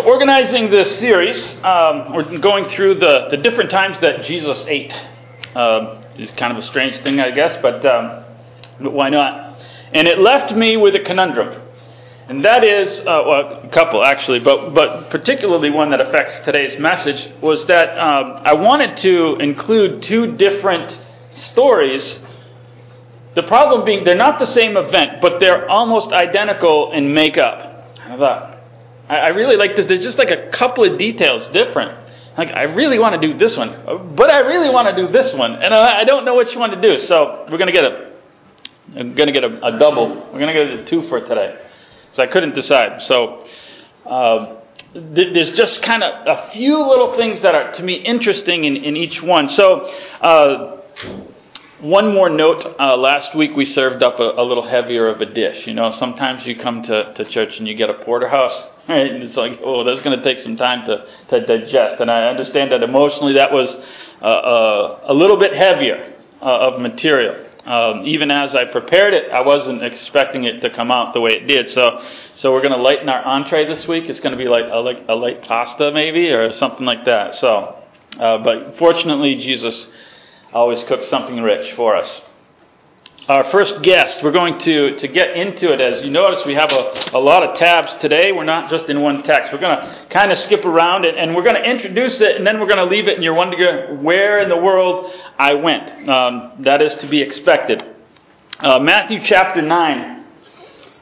So, organizing this series, um, we're going through the, the different times that Jesus ate. Uh, it's kind of a strange thing, I guess, but, um, but why not? And it left me with a conundrum. And that is, uh, well, a couple actually, but, but particularly one that affects today's message, was that um, I wanted to include two different stories. The problem being they're not the same event, but they're almost identical in makeup. I thought, I really like this. There's just like a couple of details different. Like, I really want to do this one, but I really want to do this one, and I don't know what you want to do. So we're to get a, I'm to get a, a double. We're to get a two for today. So I couldn't decide. So th- there's just kind of a few little things that are to me interesting in, in each one. So. Uh, one more note. Uh, last week we served up a, a, little heavier of a dish. You know, sometimes you come to, to church and you get a porterhouse, right? And it's like, oh, that's going to take some time to, to digest. And I understand that emotionally that was uh, uh, a little bit heavier uh, of material. Um, even as I prepared it, I wasn't expecting it to come out the way it did. So, so we're going to lighten our entree this week. It's going to be like a, like a light pasta, maybe, or something like that. So, uh, but fortunately, Jesus always cooks something rich for us. Our first guest, we're going to, to get into it. As you notice, we have a, a lot of tabs today. We're not just in one text. We're going to kind of skip around it, and we're going to introduce it, and then we're going to leave it, and you're wondering where in the world I went. Um, that is to be expected. Uh, Matthew chapter 9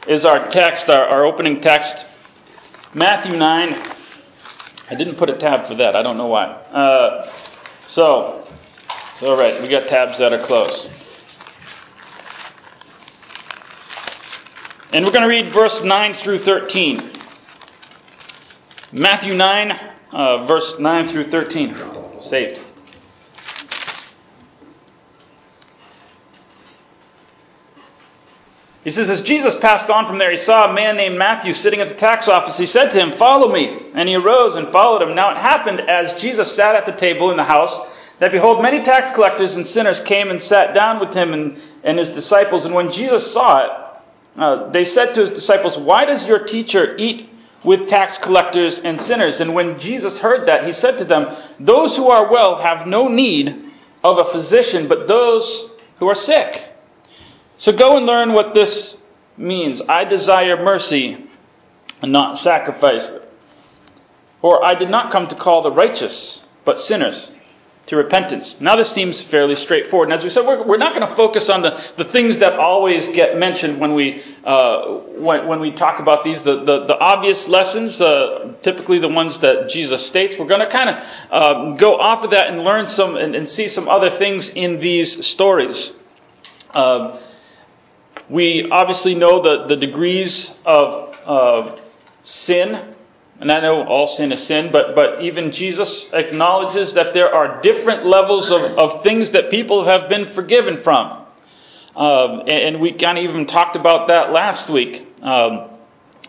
is our text, our, our opening text. Matthew 9. I didn't put a tab for that. I don't know why. Uh, so, it's all right. We got tabs that are close. And we're going to read verse 9 through 13. Matthew 9, uh, verse 9 through 13. Saved. He says, As Jesus passed on from there, he saw a man named Matthew sitting at the tax office. He said to him, Follow me. And he arose and followed him. Now it happened as Jesus sat at the table in the house that behold, many tax collectors and sinners came and sat down with him and, and his disciples. And when Jesus saw it, uh, they said to his disciples, Why does your teacher eat with tax collectors and sinners? And when Jesus heard that, he said to them, Those who are well have no need of a physician, but those who are sick. So go and learn what this means. I desire mercy and not sacrifice. For I did not come to call the righteous, but sinners to repentance. Now, this seems fairly straightforward. And as we said, we're, we're not going to focus on the, the things that always get mentioned when we, uh, when, when we talk about these, the, the, the obvious lessons, uh, typically the ones that Jesus states. We're going to kind of uh, go off of that and learn some and, and, see some other things in these stories. Uh, we obviously know the, the degrees of sin and I know all sin is sin, but, but even Jesus acknowledges that there are different levels of, of things that people have been forgiven from. Um, and, and, we kind of even talked about that last week um,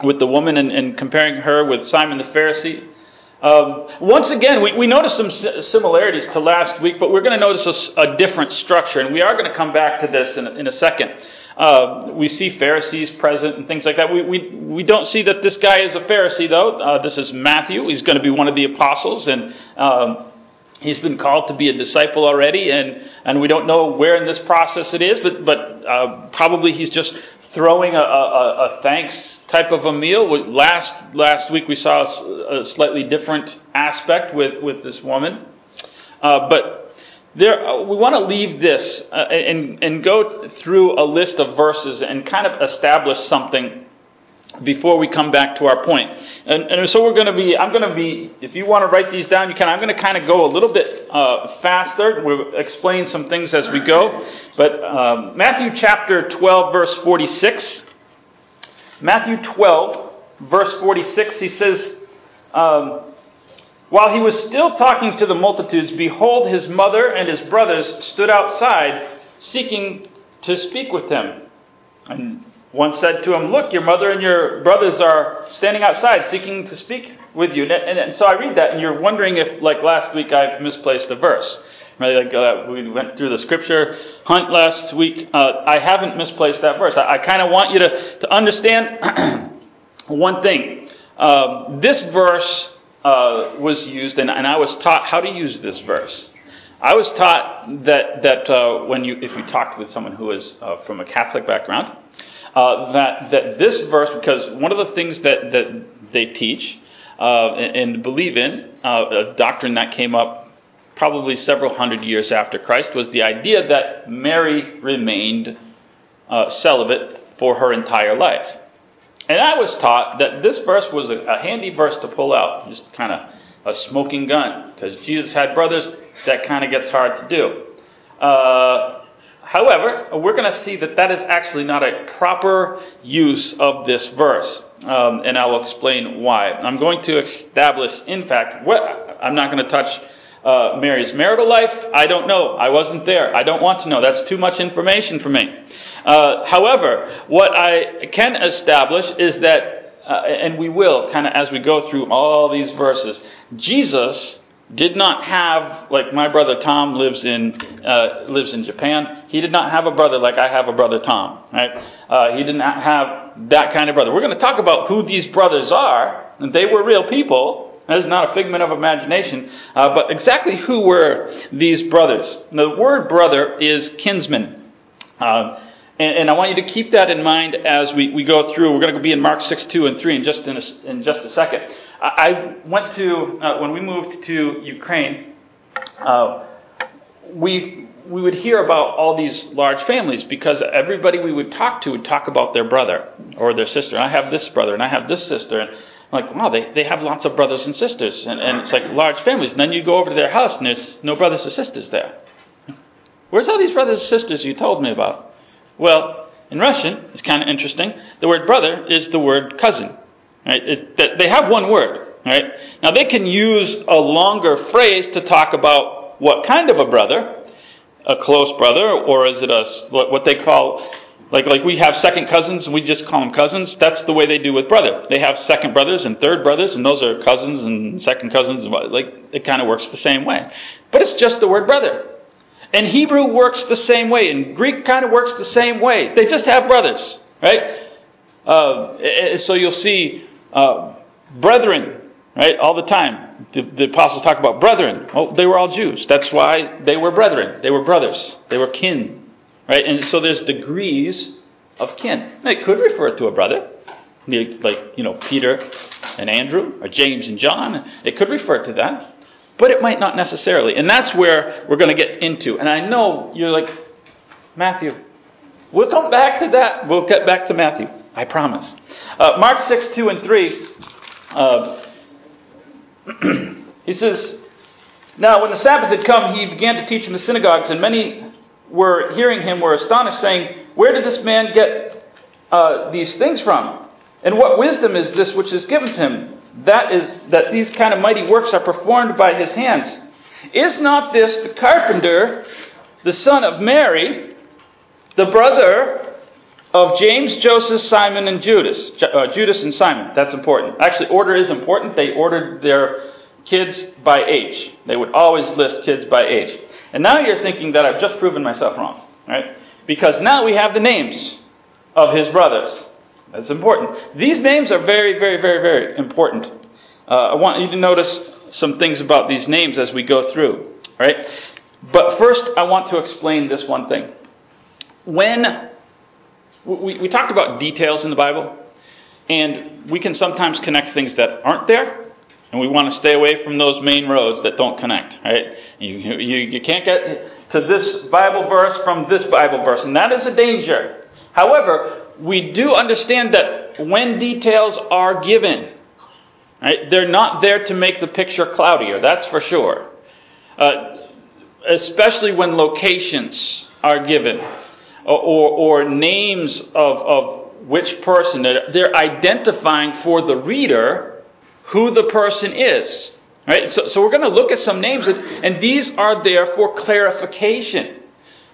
with the woman and, and, comparing her with Simon the Pharisee. Um, once again, we, we noticed some similarities to last week, but we're going to notice a, a, different structure, and we are going to come back to this in, in a second. Uh, we see Pharisees present and things like that. We, we, we don't see that this guy is a Pharisee, though. Uh, this is Matthew. He's going to be one of the apostles, and um, he's been called to be a disciple already. And, and we don't know where in this process it is, but, but uh, probably he's just throwing a, a, a, thanks type of a meal. Last, last week we saw a, slightly different aspect with, with this woman. Uh, but there, uh, we want to leave this uh, and, and go through a list of verses and kind of establish something before we come back to our point. And, and so we're going to be, I'm going to be, if you want to write these down, you can. I'm going to kind of go a little bit uh, faster. We'll explain some things as we go. But um, Matthew chapter 12, verse 46. Matthew 12, verse 46, he says, um, while he was still talking to the multitudes, behold, his mother and his brothers stood outside, seeking to speak with him. And one said to him, Look, your mother and your brothers are standing outside, seeking to speak with you. And, and so I read that, and you're wondering if, like last week, I've misplaced a verse. Right, like uh, we went through the scripture hunt last week. Uh, I haven't misplaced that verse. I, I kind of want you to, to understand one thing. Um, this verse uh, was used, and, and I was taught how to use this verse. I was taught that that uh, when you if you talked with someone who is uh, from a Catholic background, uh, that that this verse because one of the things that that they teach uh, and, and, believe in uh, a doctrine that came up probably several hundred years after Christ was the idea that Mary remained uh, celibate for her entire life. And I was taught that this verse was a, a handy verse to pull out, just kind of a smoking gun, because Jesus had brothers. That kind of gets hard to do. Uh, however, we're going to see that that is actually not a proper use of this verse, um, and I will explain why. I'm going to establish, in fact, what I'm not going to touch uh, Mary's marital life. I don't know. I wasn't there. I don't want to know. That's too much information for me. Uh, however, what I can establish is that, uh, and we will kind of as we go through all these verses, Jesus did not have like my brother Tom lives in uh, lives in Japan. He did not have a brother like I have a brother Tom. Right? Uh, he did not have that kind of brother. We're going to talk about who these brothers are. And they were real people. That is not a figment of imagination. Uh, but exactly who were these brothers? The word brother is kinsman. Uh, and, and, I want you to keep that in mind as we, we go through. We're going to be in Mark 6, 2, and 3 in just, in a, in just a second. I went to, uh, when we moved to Ukraine, uh, we, we would hear about all these large families because everybody we would talk to would talk about their brother or their sister. And I have this brother and I have this sister. And like, wow, they, they have lots of brothers and sisters. And, and it's like large families. And then you go over to their house and there's no brothers or sisters there. Where's all these brothers and sisters you told me about? Well, in Russian, it's kind of interesting. The word brother is the word cousin. Right? It, they have one word. Right? Now, they can use a longer phrase to talk about what kind of a brother, a close brother, or is it a, what they call, like, like we have second cousins and we just call them cousins. That's the way they do with brother. They have second brothers and third brothers, and those are cousins and second cousins. Like, it kind of works the same way. But it's just the word brother. And Hebrew works the same way, and Greek kind of works the same way. They just have brothers, right? Uh, so you'll see uh, brethren, right, all the time. The, the, apostles talk about brethren. Oh, they were all Jews. That's why they were brethren. They were brothers. They were kin, right? And so there's degrees of kin. It could refer to a brother, like you know Peter and Andrew, or James and John. It could refer to that but it might not necessarily. And that's where we're going to get into. And I know you're like, Matthew, we'll come back to that. We'll get back to Matthew. I promise. Uh, Mark 6, 2 and 3. Uh, he says, Now, when the Sabbath had come, he began to teach in the synagogues, and many were hearing him were astonished, saying, Where did this man get uh, these things from? And what wisdom is this which is given to him? that is that these kind of mighty works are performed by his hands. Is not this the carpenter, the son of Mary, the brother of James, Joseph, Simon, and Judas? Uh, Judas and Simon. That's important. Actually, order is important. They ordered their kids by age. They would always list kids by age. And now you're thinking that I've just proven myself wrong, right? Because now we have the names of his brothers. That's important. These names are very, very, very, very important. Uh, I want you to notice some things about these names as we go through. Right? But first, I want to explain this one thing. When we, we talked about details in the Bible, and we can sometimes connect things that aren't there, and we want to stay away from those main roads that don't connect, right? You, you, you can't get to this Bible verse from this Bible verse, and that is a danger. However, we do understand that when details are given, right, they're not there to make the picture cloudier, that's for sure. Uh, especially when locations are given or, or, or names of, of which person, they're identifying for the reader who the person is. Right? So, so we're going to look at some names, and, and these are there for clarification.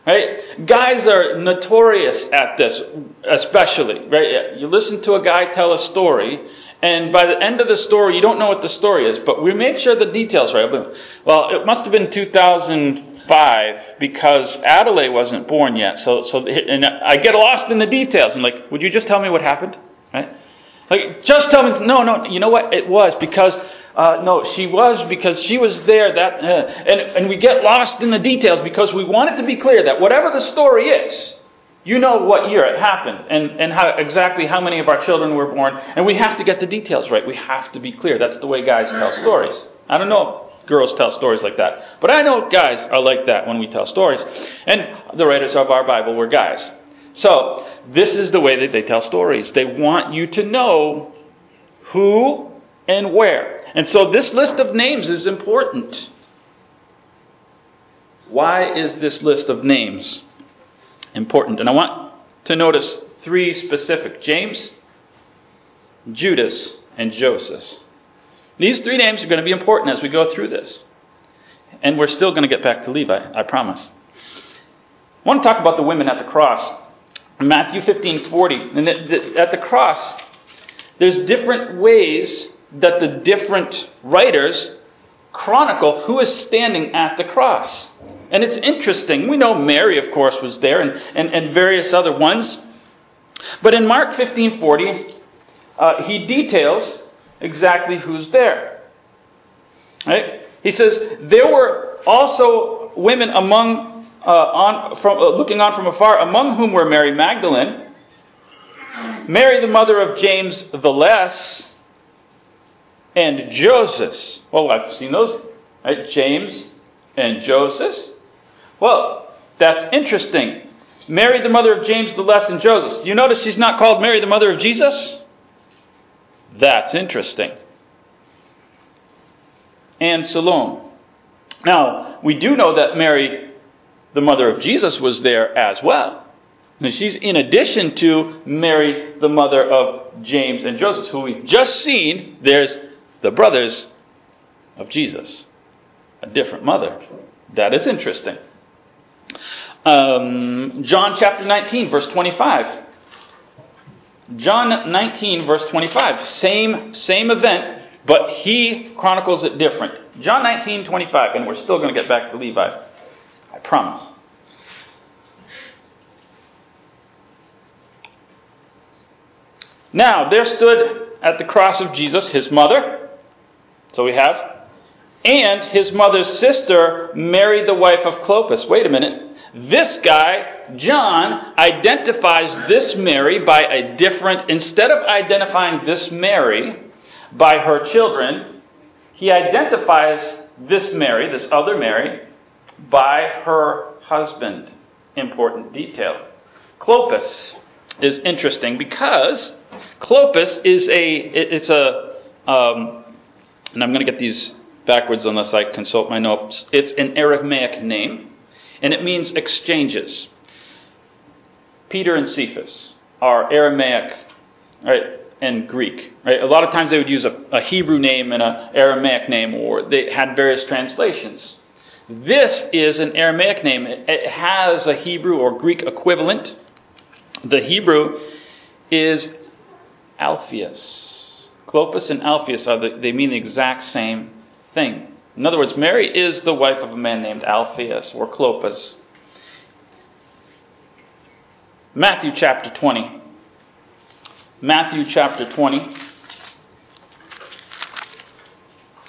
Right? Guys are notorious at this, especially. Right? You listen to a guy tell a story, and by the end of the story, you don't know what the story is, but we make sure the details right. Well, it must have been 2005 because Adelaide wasn't born yet. So, so and I get lost in the details. I'm like, would you just tell me what happened? Right? Like, just tell me, no, no, you know what? It was because, uh, no, she was because she was there. That, uh, and, and we get lost in the details because we want it to be clear that whatever the story is, you know what year it happened and, and how, exactly how many of our children were born. And we have to get the details right. We have to be clear. That's the way guys tell stories. I don't know if girls tell stories like that, but I know guys are like that when we tell stories. And the writers of our Bible were guys. So, this is the way that they tell stories. They want you to know who and where. And so, this list of names is important. Why is this list of names important? And I want to notice three specific James, Judas, and Joseph. These three names are going to be important as we go through this. And we're still going to get back to Levi, I promise. I want to talk about the women at the cross. Matthew 15 40. And at the cross, there's different ways that the different writers chronicle who is standing at the cross. And it's interesting. We know Mary, of course, was there and, and, and various other ones. But in Mark 15 40, uh, he details exactly who's there. Right? He says, There were also women among uh, on, from, uh, looking on from afar, among whom were Mary Magdalene, Mary the mother of James the Less, and Joseph. Well, I've seen those, right? James and Joseph. Well, that's interesting. Mary the mother of James the Less and Joseph. You notice she's not called Mary the mother of Jesus? That's interesting. And Salome. Now, we do know that Mary the mother of Jesus, was there as well. And she's in addition to Mary, the mother of James and Joseph, who we've just seen. There's the brothers of Jesus, a different mother. That is interesting. Um, John chapter 19, verse 25. John 19, verse 25. Same, same event, but he chronicles it different. John 19, 25, and we're still going to get back to Levi. I promise. Now, there stood at the cross of Jesus his mother, so we have, and his mother's sister, Mary, the wife of Clopas. Wait a minute. This guy, John, identifies this Mary by a different, instead of identifying this Mary by her children, he identifies this Mary, this other Mary, by her husband. Important detail. Clopas is interesting because Clopas is a it's a um, and I'm going to get these backwards unless I consult my notes. It's an Aramaic name, and it means exchanges. Peter and Cephas are Aramaic, right, and Greek. Right? A lot of times they would use a, a Hebrew name and an Aramaic name, or they had various translations. This is an Aramaic name. It has a Hebrew or Greek equivalent. The Hebrew is Alpheus. Clopas and Alpheus are the, they mean the exact same thing. In other words, Mary is the wife of a man named Alpheus or Clopas. Matthew chapter 20. Matthew chapter 20.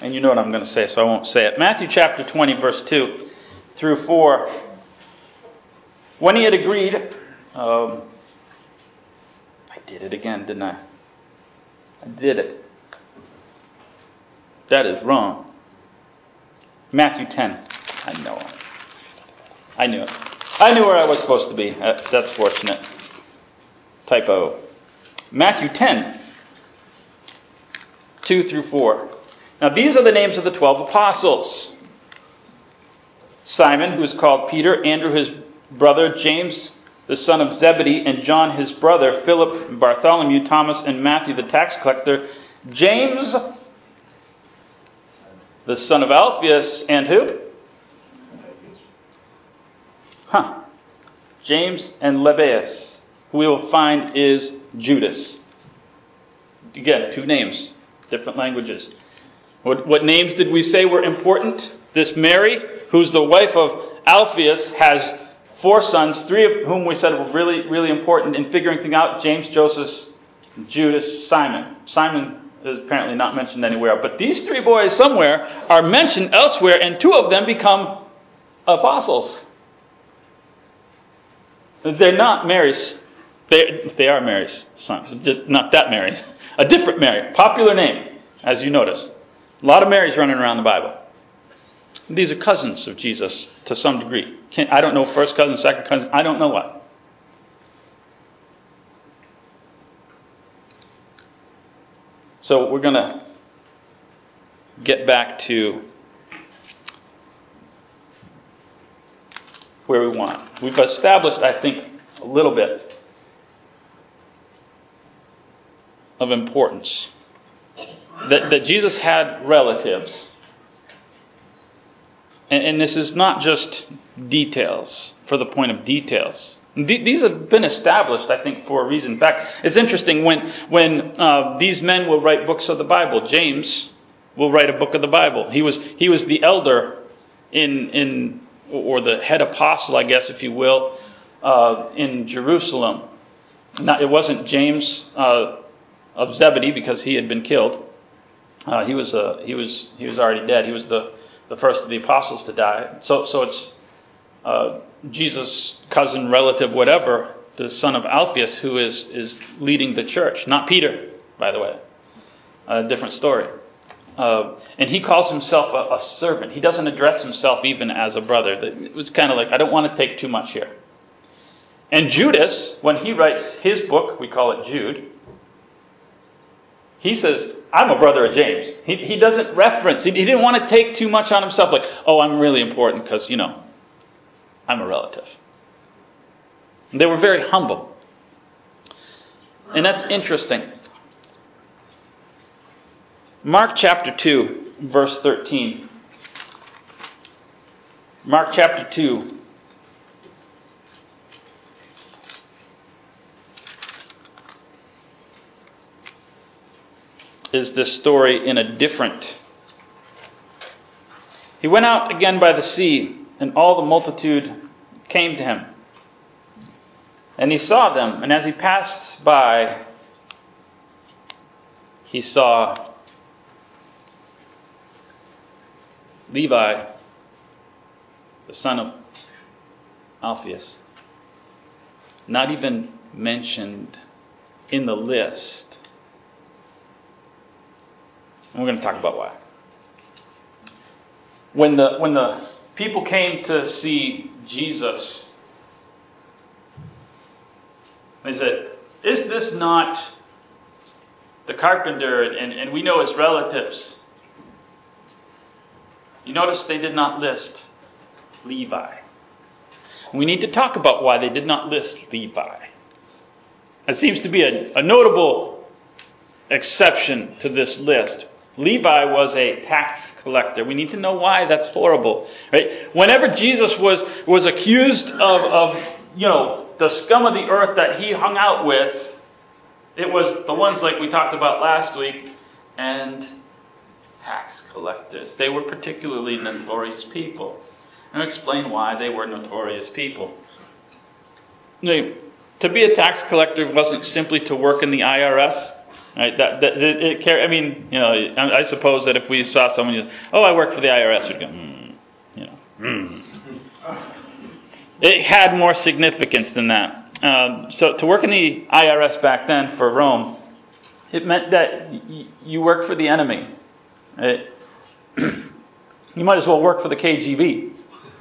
And you know what I'm going to say, so I won't say it. Matthew chapter 20, verse 2 through 4. When he had agreed, um, I did it again, didn't I? I did it. That is wrong. Matthew 10. I know it. I knew it. I knew where I was supposed to be. That's fortunate. Typo. Matthew 10, 2 through 4. Now, these are the names of the 12 apostles Simon, who is called Peter, Andrew, his brother, James, the son of Zebedee, and John, his brother, Philip, Bartholomew, Thomas, and Matthew, the tax collector, James, the son of Alphaeus, and who? Huh. James and Lebbaeus, who we will find is Judas. Again, two names, different languages. What, what names did we say were important? This Mary, who's the wife of Alphaeus, has four sons, three of whom we said were really, really important in figuring things out James, Joseph, Judas, Simon. Simon is apparently not mentioned anywhere, but these three boys somewhere are mentioned elsewhere, and two of them become apostles. They're not Mary's, they, they are Mary's sons, not that Mary, a different Mary, popular name, as you notice. A lot of Marys running around the Bible. These are cousins of Jesus to some degree. I don't know first cousin, second cousin, I don't know what. So we're going to get back to where we want. We've established, I think, a little bit of importance. That, that Jesus had relatives. And, and this is not just details for the point of details. These have been established, I think, for a reason. In fact, it's interesting when, when uh, these men will write books of the Bible. James will write a book of the Bible. He was, he was the elder in, in, or the head apostle, I guess, if you will, uh, in Jerusalem. Now, it wasn't James uh, of Zebedee because he had been killed. Uh, he, was, uh, he, was, he was already dead. He was the, the first of the apostles to die. So, so it's uh, Jesus' cousin, relative, whatever, the son of Alphaeus, who is, is leading the church. Not Peter, by the way. A different story. Uh, and he calls himself a, a, servant. He doesn't address himself even as a brother. It was kind of like, I don't want to take too much here. And Judas, when he writes his book, we call it Jude, he says, I'm a brother of James. He, he doesn't reference, he, he didn't want to take too much on himself, like, oh, I'm really important because, you know, I'm a relative. They were very humble. And that's interesting. Mark chapter 2, verse 13. Mark chapter 2. Is this story in a different. He went out again by the sea and all the multitude came to him. And he saw them, and as he passed by, he saw Levi, the son of Alphaeus, not even mentioned in the list. And we're going to talk about why. When the, when the people came to see Jesus. They said, Is this not the carpenter? And, and we know his relatives. You notice they did not list Levi. We need to talk about why they did not list Levi. That seems to be a, a notable exception to this list. Levi was a tax collector. We need to know why that's horrible. Right? Whenever Jesus was, was accused of, of, you know, the scum of the earth that he hung out with, it was the ones like we talked about last week and tax collectors. They were particularly notorious people. And I'll explain why they were notorious people. To be a tax collector wasn't simply to work in the IRS. Right? That, that it, it, I mean, you know, I, I, suppose that if we saw someone, oh, I work for the IRS, we'd go, hmm, you know, hmm. It had more significance than that. Um, so to work in the IRS back then for Rome, it meant that y- you work for the enemy. Right? you might as well work for the KGB.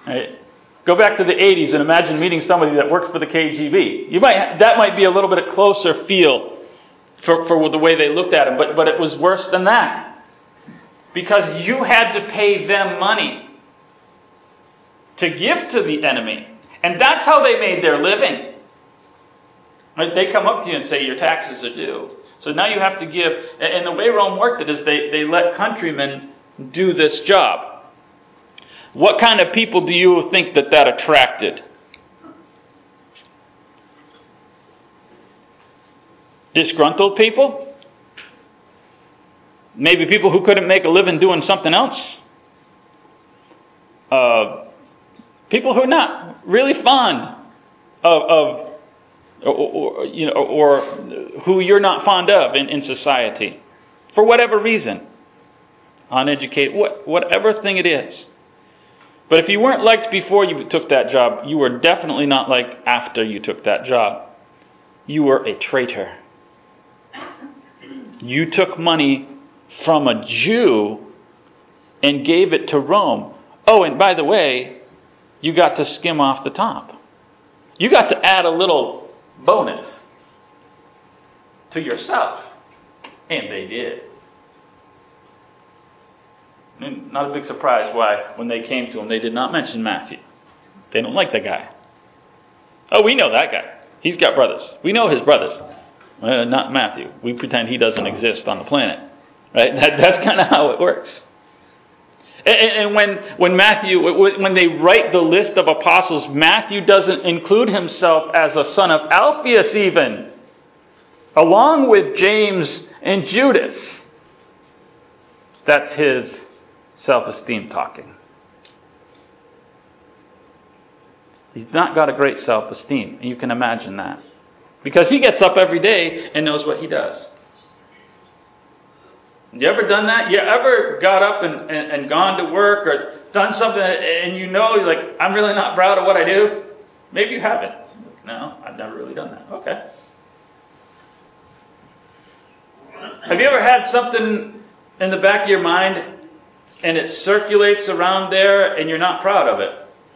Right? Go back to the 80s and imagine meeting somebody that worked for the KGB. You might that might be a little bit a closer feel for, for the way they looked at him. But, but it was worse than that. Because you had to pay them money to give to the enemy. And that's how they made their living. Right? They come up to you and say, Your taxes are due. So now you have to give. And the way Rome worked it is they, they let countrymen do this job. What kind of people do you think that that attracted? Disgruntled people? Maybe people who couldn't make a living doing something else? Uh, people who are not really fond of, of or, or you know, or who you're not fond of in, in society, for whatever reason, uneducated, what, whatever thing it is. But if you weren't liked before you took that job, you were definitely not liked after you took that job. You were a traitor. You took money from a Jew and gave it to Rome. Oh, and by the way, you got to skim off the top. You got to add a little bonus to yourself. And they did. not a big surprise why, when they came to him, they did not mention Matthew. They don't like the guy. Oh, we know that guy. He's got brothers. We know his brothers. Uh, not Matthew. We pretend he doesn't exist on the planet. Right? That, that's kind of how it works. And, and when, when Matthew, when they write the list of apostles, Matthew doesn't include himself as a son of Alphaeus, even, along with James and Judas. That's his self esteem talking. He's not got a great self esteem. You can imagine that. Because he gets up every day and knows what he does. You ever done that? You ever got up and, and, and gone to work or done something and you know, you're like, I'm really not proud of what I do? Maybe you haven't. No, I've never really done that. Okay. Have you ever had something in the back of your mind and it circulates around there and you're not proud of it?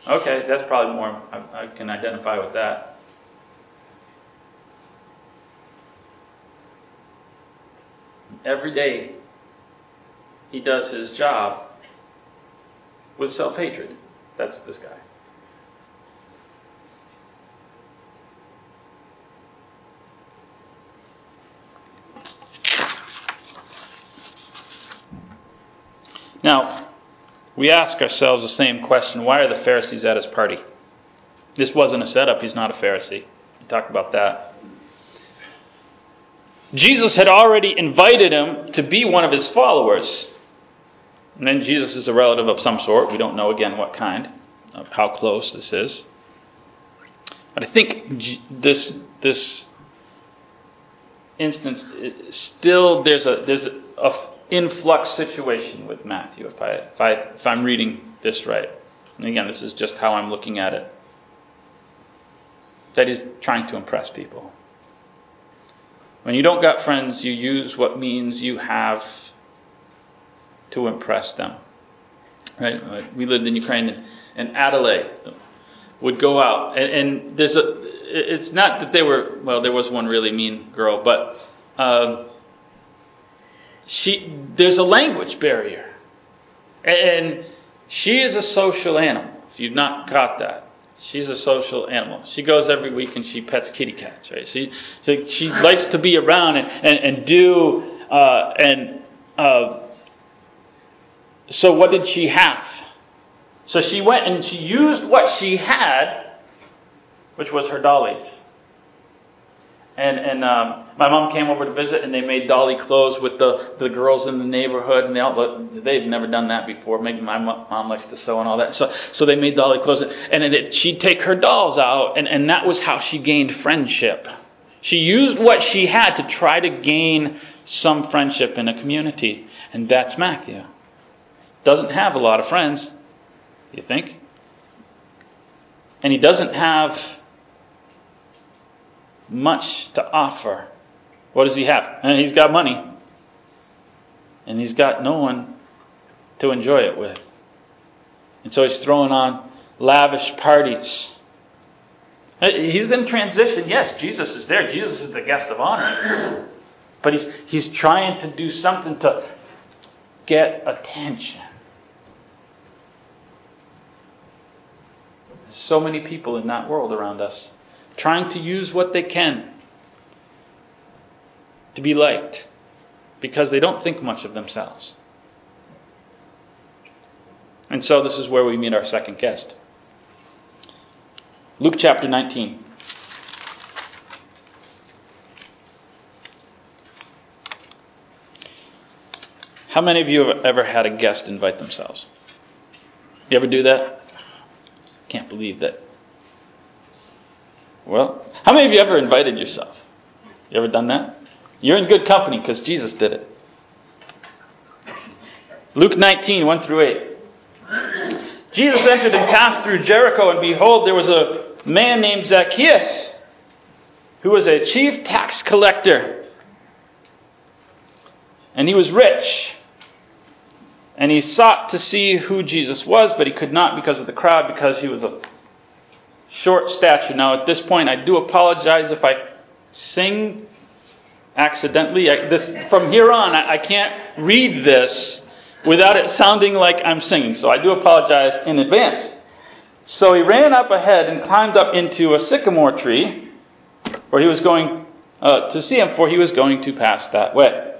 Okay, that's probably more, I, I can identify with that. Every day he does his job with self hatred. That's this guy. Now, we ask ourselves the same question why are the Pharisees at his party? This wasn't a setup, he's not a Pharisee. We talked about that. Jesus had already invited him to be one of his followers. And then Jesus is a relative of some sort. We don't know again what kind, how close this is. But I think this this instance still there's a there's a, a influx situation with Matthew if I if I if I'm reading this right. And again, this is just how I'm looking at it. That he's trying to impress people. When you don't got friends, you use what means you have to impress them. Right? We lived in Ukraine, and, Adelaide would go out, and, and, there's a. It's not that they were. Well, there was one really mean girl, but uh, she. There's a language barrier, and she is a social animal. If you've not caught that, She's a social animal. She goes every week and she pets kitty cats, right? She, so she likes to be around and, and, and do, uh, and uh, so what did she have? So she went and she used what she had, which was her dollies. And, and um, my mom came over to visit, and they made dolly clothes with the, the girls in the neighborhood, and they all, they've never done that before. Maybe my mom likes to sew and all that. So, so they made dolly clothes, and it, she'd take her dolls out, and, and that was how she gained friendship. She used what she had to try to gain some friendship in a community, and that's Matthew. Doesn't have a lot of friends, you think? And he doesn't have much to offer. What does he have? And he's got money. And he's got no one to enjoy it with. And so he's throwing on lavish parties. Uh, he's in transition. Yes, Jesus is there. Jesus is the guest of honor. But he's, he's trying to do something to get attention. so many people in that world around us trying to use what they can to be liked because they don't think much of themselves. And so this is where we meet our second guest. Luke chapter 19. How many of you have ever had a guest invite themselves? You ever do that? Can't believe that Well, how many of you ever invited yourself? You ever done that? You're in good company because Jesus did it. Luke 19, 1 through 8. Jesus entered and passed through Jericho, and behold, there was a man named Zacchaeus, who was a chief tax collector. And he was rich. And he sought to see who Jesus was, but he could not because of the crowd, because he was a short stature. Now, at this point, I do apologize if I sing accidentally. I, this, from here on, I, I can't read this without it sounding like I'm singing. So I do apologize in advance. So he ran up ahead and climbed up into a sycamore tree where he was going uh, to see him, for he was going to pass that way.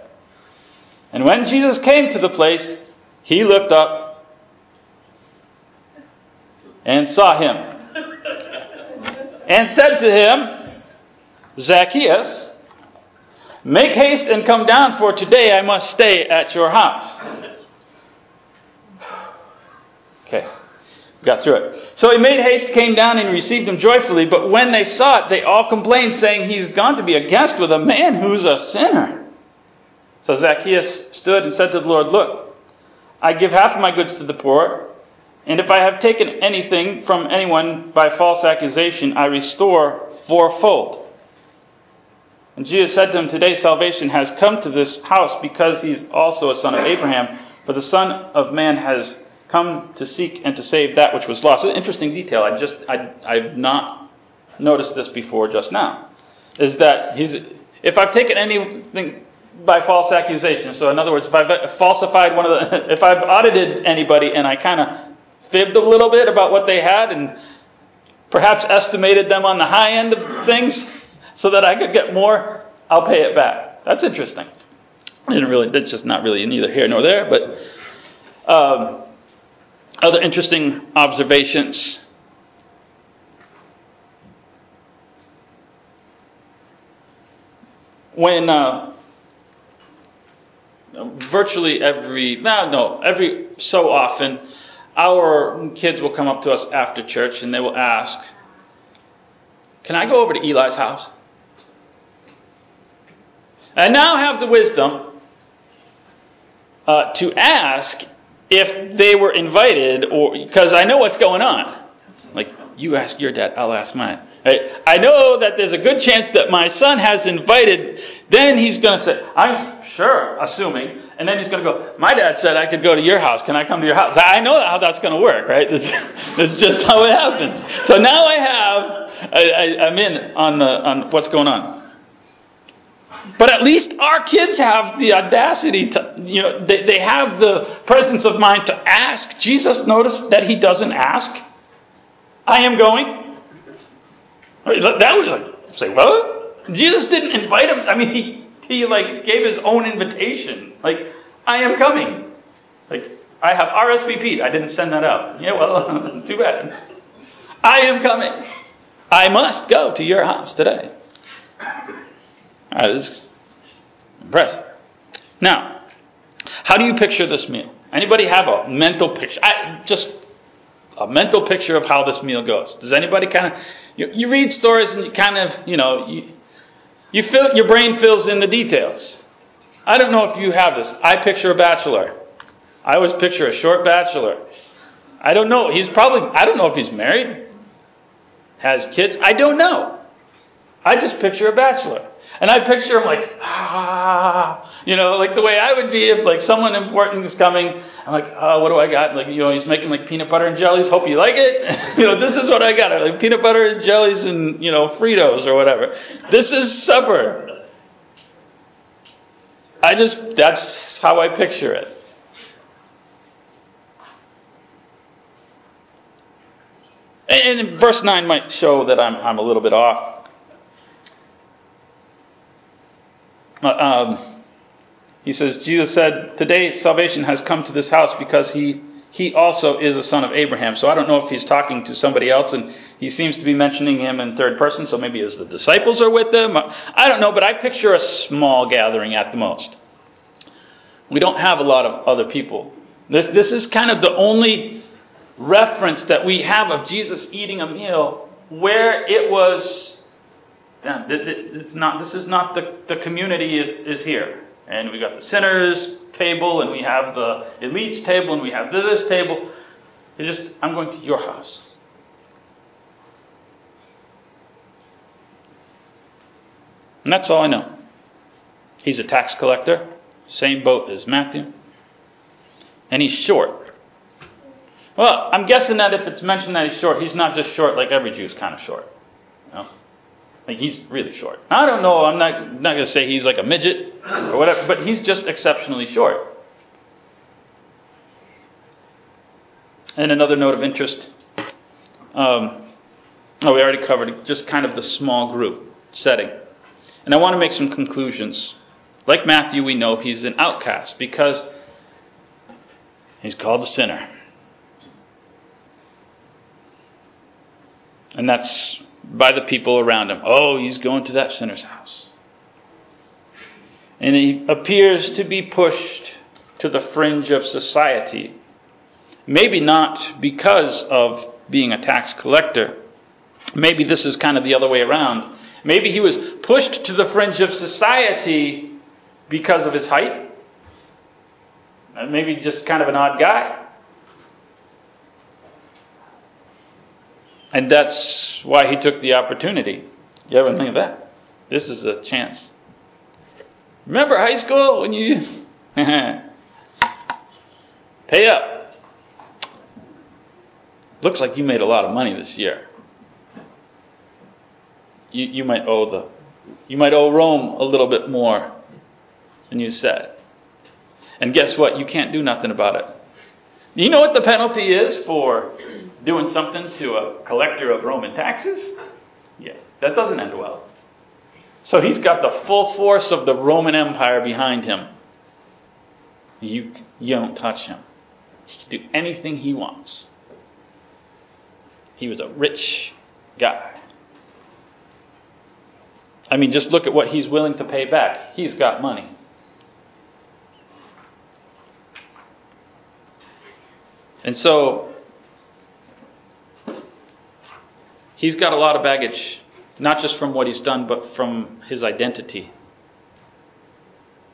And when Jesus came to the place, he looked up and saw him and said to him, Zacchaeus, make haste and come down, for today I must stay at your house. Okay, got through it. So he made haste, came down, and received him joyfully. But when they saw it, they all complained, saying, He's gone to be a guest with a man who's a sinner. So Zacchaeus stood and said to the Lord, Look, I give half of my goods to the poor, and if I have taken anything from anyone by false accusation, I restore fourfold. And Jesus said to him, Today salvation has come to this house because he's also a son of Abraham, for the Son of Man has come to seek and to save that which was lost. An interesting detail. I just I, I've not noticed this before just now. Is that he's if I've taken anything by false accusation. So in other words, if I've falsified one of the if I've audited anybody and I kind of fibbed a little bit about what they had and perhaps estimated them on the high end of things so that I could get more, I'll pay it back. That's interesting. I didn't really. That's just not really neither here nor there, but. Um, other interesting observations. When uh, virtually every, no, no, every so often, our kids will come up to us after church and they will ask, Can I go over to Eli's house? I now have the wisdom uh, to ask if they were invited, or because I know what's going on. Like, you ask your dad, I'll ask mine. I know that there's a good chance that my son has invited. Then he's going to say, I'm sure, assuming. And then he's going to go, My dad said I could go to your house. Can I come to your house? I know how that's going to work, right? That's, just how it happens. So now I have, I, I'm in on, the, on what's going on. But at least our kids have the audacity to, you know, they, they have the presence of mind to ask. Jesus noticed that he doesn't ask. I am going. That was like, say, what? Jesus didn't invite him. I mean, he, he like gave his own invitation. Like, I am coming. Like, I have RSVP'd. I didn't send that out. Yeah, well, too bad. I am coming. I must go to your house today. That is impressive. Now, how do you picture this meal? Anybody have a mental picture? I, just a mental picture of how this meal goes. Does anybody kind of you, you read stories and you kind of you know you you your brain fills in the details. I don't know if you have this. I picture a bachelor. I always picture a short bachelor. I don't know. He's probably I don't know if he's married, has kids. I don't know. I just picture a bachelor. And I picture him like, ah, you know, like the way I would be if like someone important is coming. I'm like, oh, what do I got? Like, you know, he's making like peanut butter and jellies. Hope you like it. you know, this is what I got. Like peanut butter and jellies and, you know, Fritos or whatever. This is supper. I just, that's how I picture it. And verse 9 might show that I'm, I'm a little bit off. Uh, um, he says, Jesus said, Today salvation has come to this house because he, he also is a son of Abraham. So I don't know if he's talking to somebody else, and he seems to be mentioning him in third person, so maybe as the disciples are with them. I don't know, but I picture a small gathering at the most. We don't have a lot of other people. This, this is kind of the only reference that we have of Jesus eating a meal where it was. It's not. This is not the the community is is here, and we got the sinners table, and we have the elites table, and we have this table. It's just I'm going to your house. And that's all I know. He's a tax collector, same boat as Matthew. And he's short. Well, I'm guessing that if it's mentioned that he's short, he's not just short like every Jew's kind of short. You know? Like he's really short. I don't know, I'm not, not going to say he's like a midget or whatever, but he's just exceptionally short. And another note of interest um, oh, we already covered just kind of the small group setting. And I want to make some conclusions. Like Matthew, we know he's an outcast because he's called a sinner. And that's by the people around him. Oh, he's going to that sinner's house. And he appears to be pushed to the fringe of society. Maybe not because of being a tax collector. Maybe this is kind of the other way around. Maybe he was pushed to the fringe of society because of his height. Uh, maybe just kind of an odd guy. And that's why he took the opportunity. You ever think of that? This is a chance. Remember high school when you pay up? Looks like you made a lot of money this year you, you might owe the you might owe Rome a little bit more than you said. And guess what? You can't do nothing about it. You know what the penalty is for doing something to a collector of Roman taxes? Yeah, that doesn't end well. So he's got the full force of the Roman Empire behind him. You, you don't touch him. He can do anything he wants. He was a rich guy. I mean, just look at what he's willing to pay back. He's got money. And so, he's got a lot of baggage, not just from what he's done, but from his identity.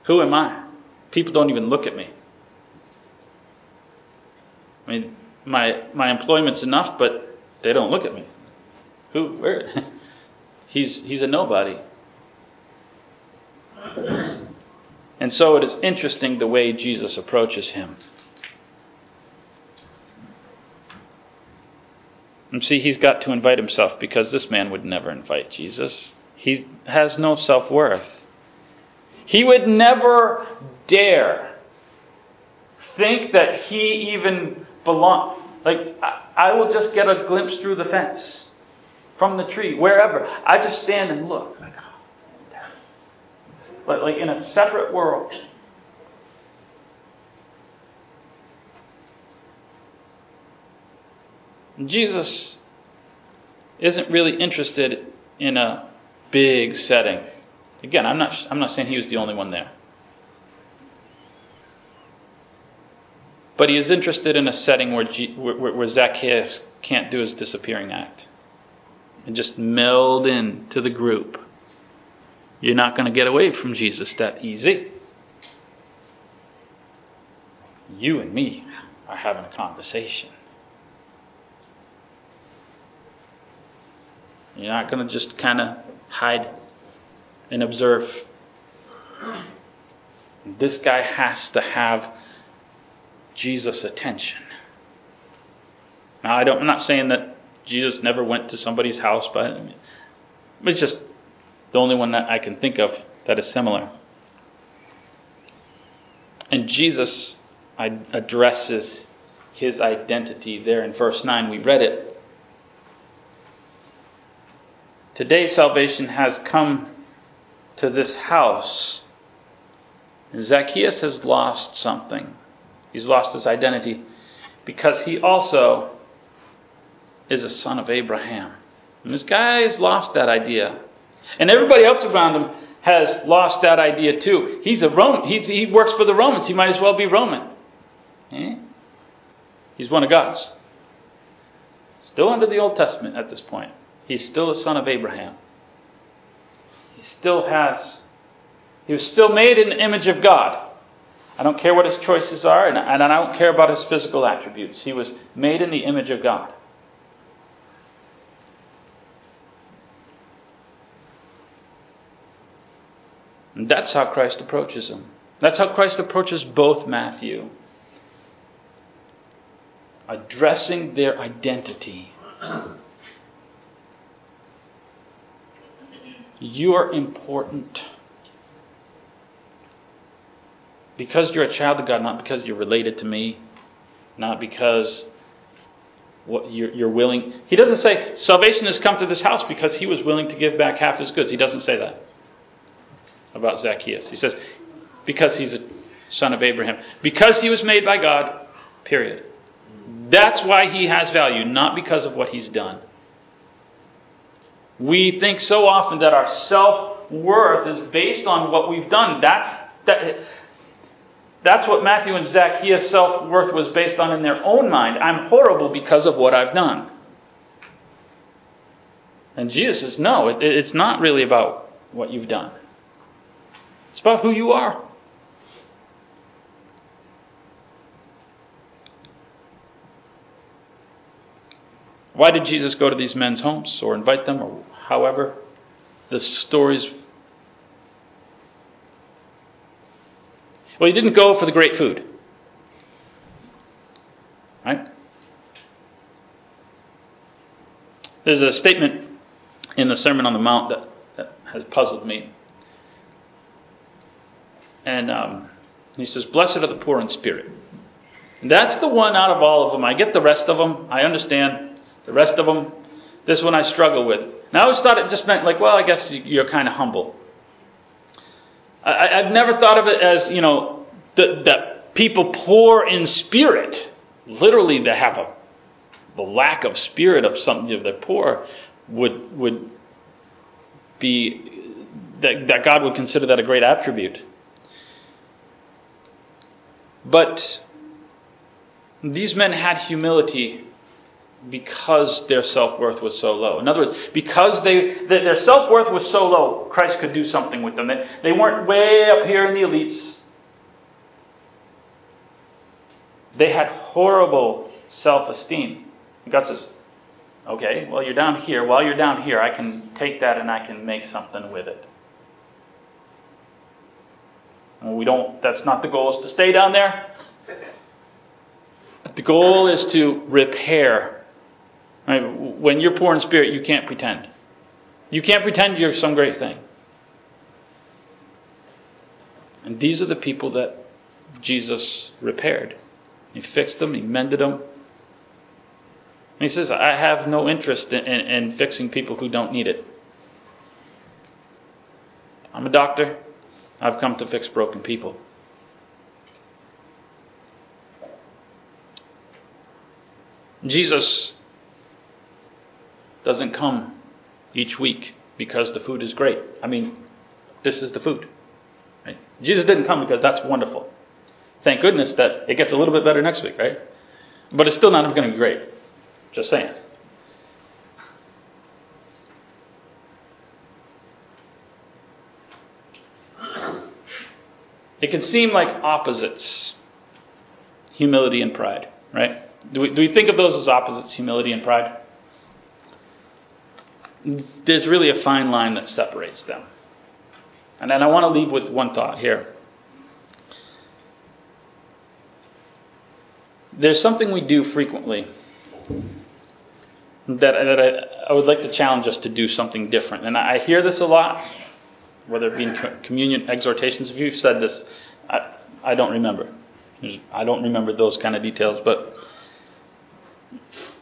Who am I? People don't even look at me. I mean, my, my employment's enough, but they don't look at me. Who? Where? He's, he's a nobody. And so it is interesting the way Jesus approaches him. And see, he's got to invite himself because this man would never invite Jesus. He has no self worth. He would never dare think that he even belongs. Like, I, will just get a glimpse through the fence from the tree, wherever. I just stand and look. Like, oh, like in a separate world. Jesus isn't really interested in a big setting. Again, I'm not, I'm not saying he was the only one there. But he is interested in a setting where, G, where, where Zacchaeus can't do his disappearing act and just meld in to the group. You're not going to get away from Jesus that easy. You and me are having a conversation. You're not going to just kind of hide and observe. This guy has to have Jesus' attention. Now, I don't, I'm not saying that Jesus never went to somebody's house, but it's just the only one that I can think of that is similar. And Jesus addresses his identity there in verse 9. We read it. Today, salvation has come to this house. Zacchaeus has lost something. He's lost his identity because he also is a son of Abraham. And this guy's lost that idea. And everybody else around him has lost that idea too. He's a Roman. He's, he works for the Romans. He might as well be Roman. Eh? He's one of God's. Still under the Old Testament at this point. He's still a son of Abraham. He still has, he was still made in the image of God. I don't care what his choices are, and, and I don't care about his physical attributes. He was made in the image of God. And that's how Christ approaches him. That's how Christ approaches both Matthew. Addressing their identity. You are important. Because you're a child of God, not because you're related to me, not because what you're, you're willing. He doesn't say salvation has come to this house because he was willing to give back half his goods. He doesn't say that about Zacchaeus. He says because he's a son of Abraham, because he was made by God. Period. That's why he has value, not because of what he's done. We think so often that our self worth is based on what we've done. That's that. That's what Matthew and Zacchaeus' self worth was based on in their own mind. I'm horrible because of what I've done. And Jesus says, no, it, it's not really about what you've done, it's about who you are. Why did Jesus go to these men's homes or invite them or however the stories Well, he didn't go for the great food. Right? There's a statement in the Sermon on the Mount that, that has puzzled me. And um, he says, Blessed are the poor in spirit. And that's the one out of all of them. I get the rest of them. I understand the rest of them. This one I struggle with. And I always thought it just meant like, well, I guess you're kind of humble. I, have never thought of it as, you know, that, people poor in spirit, literally they have a the lack of spirit of something if they're poor would would be that, that God would consider that a great attribute. But these men had humility because their self worth was so low. In other words, because they, their self worth was so low, Christ could do something with them. They, they weren't way up here in the elites. They had horrible self esteem. God says, okay, well, you're down here. While you're down here, I can take that and I can make something with it. We don't, that's not the goal, is to stay down there. The goal is to repair Right? When you're poor in spirit, you can't pretend. You can't pretend you're some great thing. And these are the people that Jesus repaired. He fixed them, he mended them. And he says, I have no interest in, in, in fixing people who don't need it. I'm a doctor. I've come to fix broken people. Jesus doesn't come each week because the food is great. I mean, this is the food. Right? Jesus didn't come because that's wonderful. Thank goodness that it gets a little bit better next week, right? But it's still not going to be great. Just saying. It can seem like opposites humility and pride, right? Do we, do we think of those as opposites, humility and pride? There's really a fine line that separates them. And then I want to leave with one thought here. There's something we do frequently that, that I, I would like to challenge us to do something different. And I hear this a lot, whether it be in communion exhortations. If you've said this, I, I don't remember. I don't remember those kind of details, but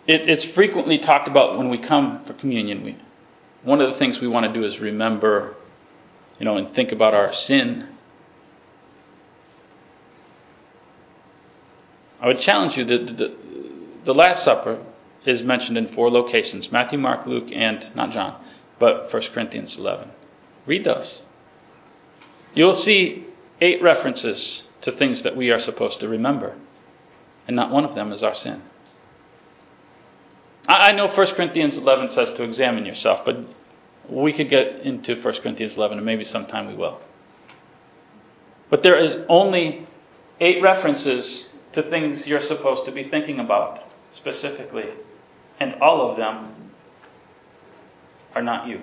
it, it's frequently talked about when we come for communion. We, one of the things we want to do is remember, you know, and think about our sin. I would challenge you that the, the Last Supper is mentioned in four locations Matthew, Mark, Luke, and not John, but 1 Corinthians 11. Read those. You'll see eight references to things that we are supposed to remember, and not one of them is our sin. I know 1 Corinthians 11 says to examine yourself, but we could get into 1 Corinthians 11, and maybe sometime we will. But there is only eight references to things you're supposed to be thinking about specifically, and all of them are not you.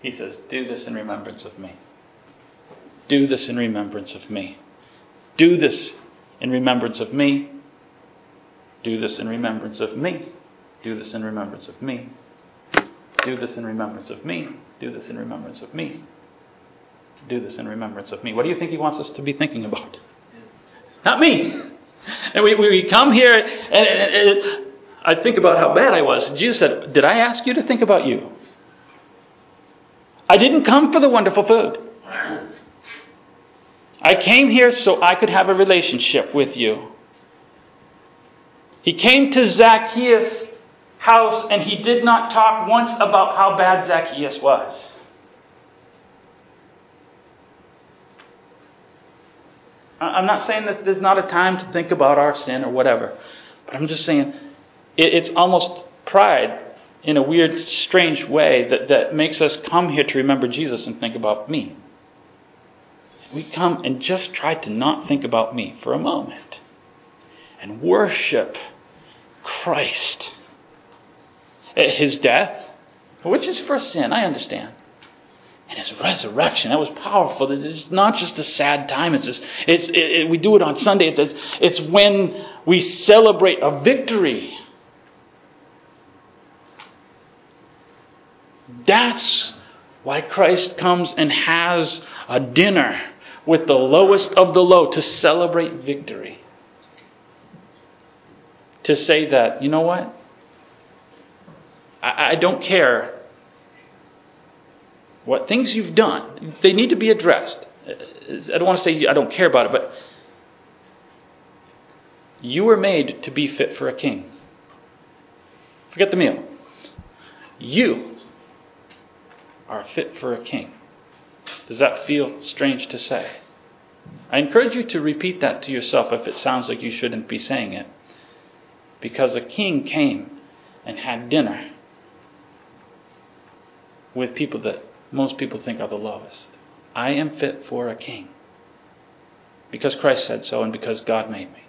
He says, Do this in remembrance of me. Do this in remembrance of me. Do this in remembrance of me. Do this in remembrance of me. Do this in remembrance of me. Do this in remembrance of me. Do this in remembrance of me. Do this in remembrance of me. What do you think he wants us to be thinking about? Not me. And we, we come here, and, and, and I think about how bad I was. Jesus said, Did I ask you to think about you? I didn't come for the wonderful food. I came here so I could have a relationship with you. He came to Zacchaeus' house and he did not talk once about how bad Zacchaeus was. I'm not saying that there's not a time to think about our sin or whatever, but I'm just saying it's almost pride in a weird, strange way that, that makes us come here to remember Jesus and think about me. We come and just try to not think about me for a moment and worship Christ. at His death, which is for sin, I understand. And his resurrection, that was powerful. It's not just a sad time. It's, just, it's it, it, we do it on Sunday. It's, it's when we celebrate a victory. That's why Christ comes and has a dinner with the lowest of the low to celebrate victory. To say that, you know what? I, I don't care what things you've done, they need to be addressed. I don't want to say I don't care about it, but you were made to be fit for a king. Forget the meal. You are fit for a king. Does that feel strange to say? I encourage you to repeat that to yourself if it sounds like you shouldn't be saying it. Because a king came and had dinner with people that most people think are the lowest. I am fit for a king. Because Christ said so and because God made me.